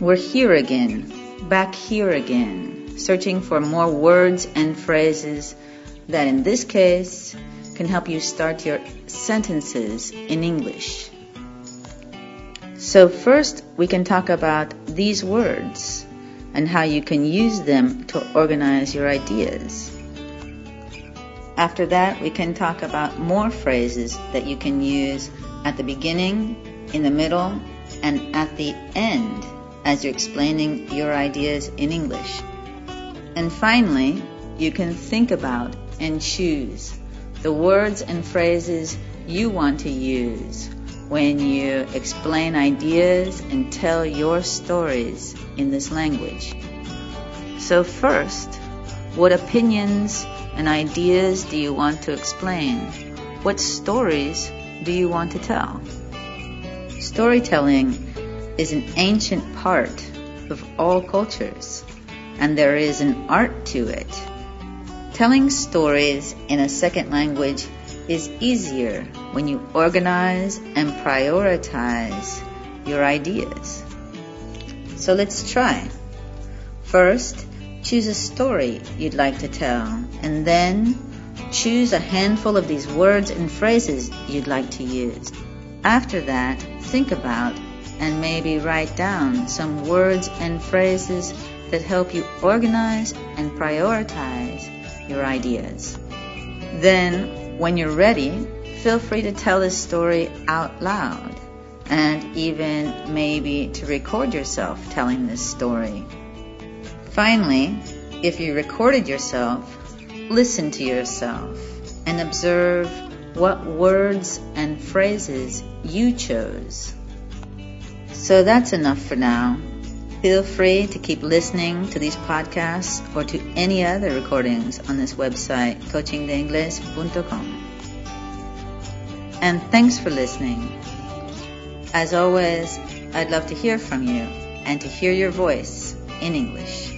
We're here again, back here again, searching for more words and phrases that in this case can help you start your sentences in English. So first we can talk about these words and how you can use them to organize your ideas. After that, we can talk about more phrases that you can use at the beginning, in the middle, and at the end as you're explaining your ideas in English. And finally, you can think about and choose the words and phrases you want to use when you explain ideas and tell your stories in this language. So first, what opinions and ideas do you want to explain? What stories do you want to tell? Storytelling is an ancient part of all cultures, and there is an art to it. Telling stories in a second language is easier when you organize and prioritize your ideas. So let's try. First, choose a story you'd like to tell, and then choose a handful of these words and phrases you'd like to use. After that, think about and maybe write down some words and phrases that help you organize and prioritize your ideas. Then, when you're ready, feel free to tell this story out loud and even maybe to record yourself telling this story. Finally, if you recorded yourself, listen to yourself and observe what words and phrases you chose. So that's enough for now. Feel free to keep listening to these podcasts or to any other recordings on this website, coachingdeingles.com. And thanks for listening. As always, I'd love to hear from you and to hear your voice in English.